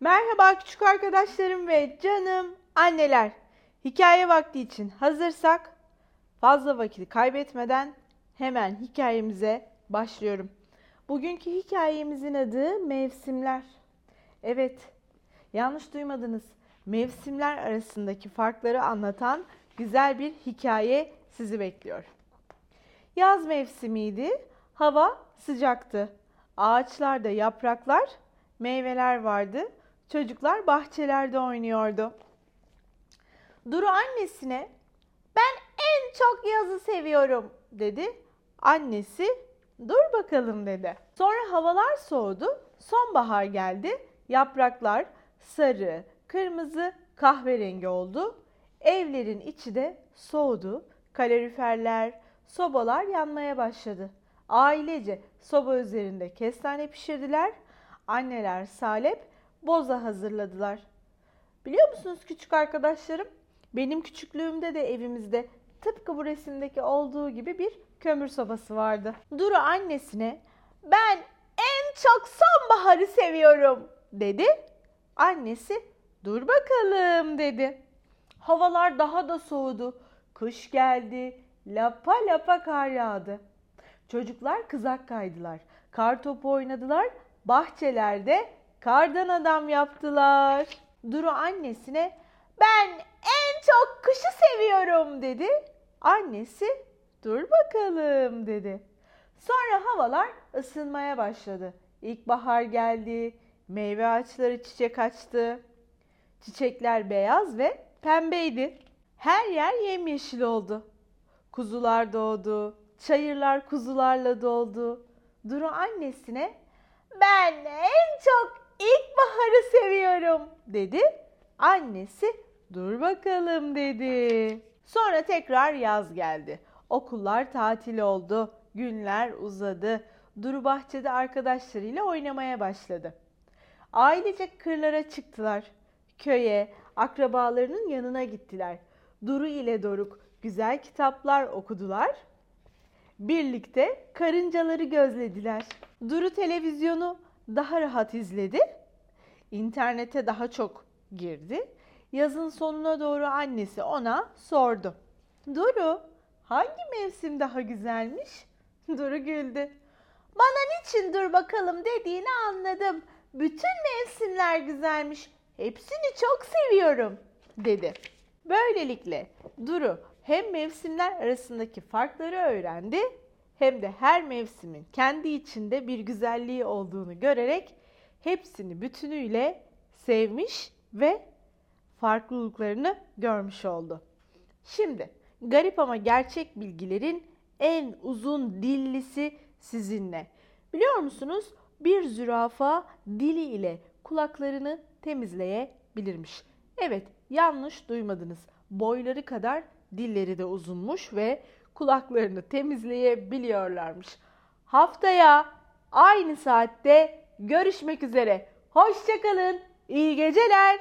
Merhaba küçük arkadaşlarım ve canım anneler. Hikaye vakti için hazırsak fazla vakit kaybetmeden hemen hikayemize başlıyorum. Bugünkü hikayemizin adı Mevsimler. Evet, yanlış duymadınız. Mevsimler arasındaki farkları anlatan güzel bir hikaye sizi bekliyor. Yaz mevsimiydi. Hava sıcaktı. Ağaçlarda yapraklar, meyveler vardı. Çocuklar bahçelerde oynuyordu. Duru annesine ben en çok yazı seviyorum dedi. Annesi dur bakalım dedi. Sonra havalar soğudu. Sonbahar geldi. Yapraklar sarı, kırmızı, kahverengi oldu. Evlerin içi de soğudu. Kaloriferler, sobalar yanmaya başladı. Ailece soba üzerinde kestane pişirdiler. Anneler salep, boza hazırladılar. Biliyor musunuz küçük arkadaşlarım? Benim küçüklüğümde de evimizde tıpkı bu resimdeki olduğu gibi bir kömür sobası vardı. Duru annesine ben en çok sonbaharı seviyorum dedi. Annesi dur bakalım dedi. Havalar daha da soğudu. Kış geldi. Lapa lapa kar yağdı. Çocuklar kızak kaydılar. Kar topu oynadılar. Bahçelerde kardan adam yaptılar. Duru annesine ben en çok kışı seviyorum dedi. Annesi dur bakalım dedi. Sonra havalar ısınmaya başladı. İlkbahar geldi. Meyve ağaçları çiçek açtı. Çiçekler beyaz ve pembeydi. Her yer yemyeşil oldu. Kuzular doğdu. Çayırlar kuzularla doldu. Duru annesine ben en çok ilkbaharı seviyorum dedi. Annesi dur bakalım dedi. Sonra tekrar yaz geldi. Okullar tatil oldu. Günler uzadı. Duru bahçede arkadaşlarıyla oynamaya başladı. Ailecek kırlara çıktılar. Köye, akrabalarının yanına gittiler. Duru ile Doruk güzel kitaplar okudular. Birlikte karıncaları gözlediler. Duru televizyonu daha rahat izledi. İnternete daha çok girdi. Yazın sonuna doğru annesi ona sordu. Duru, hangi mevsim daha güzelmiş? Duru güldü. Bana niçin dur bakalım dediğini anladım. Bütün mevsimler güzelmiş. Hepsini çok seviyorum, dedi. Böylelikle Duru hem mevsimler arasındaki farkları öğrendi hem de her mevsimin kendi içinde bir güzelliği olduğunu görerek hepsini bütünüyle sevmiş ve farklılıklarını görmüş oldu. Şimdi garip ama gerçek bilgilerin en uzun dillisi sizinle. Biliyor musunuz? Bir zürafa dili ile kulaklarını temizleyebilirmiş. Evet, yanlış duymadınız. Boyları kadar dilleri de uzunmuş ve kulaklarını temizleyebiliyorlarmış. Haftaya aynı saatte görüşmek üzere. Hoşçakalın. İyi geceler.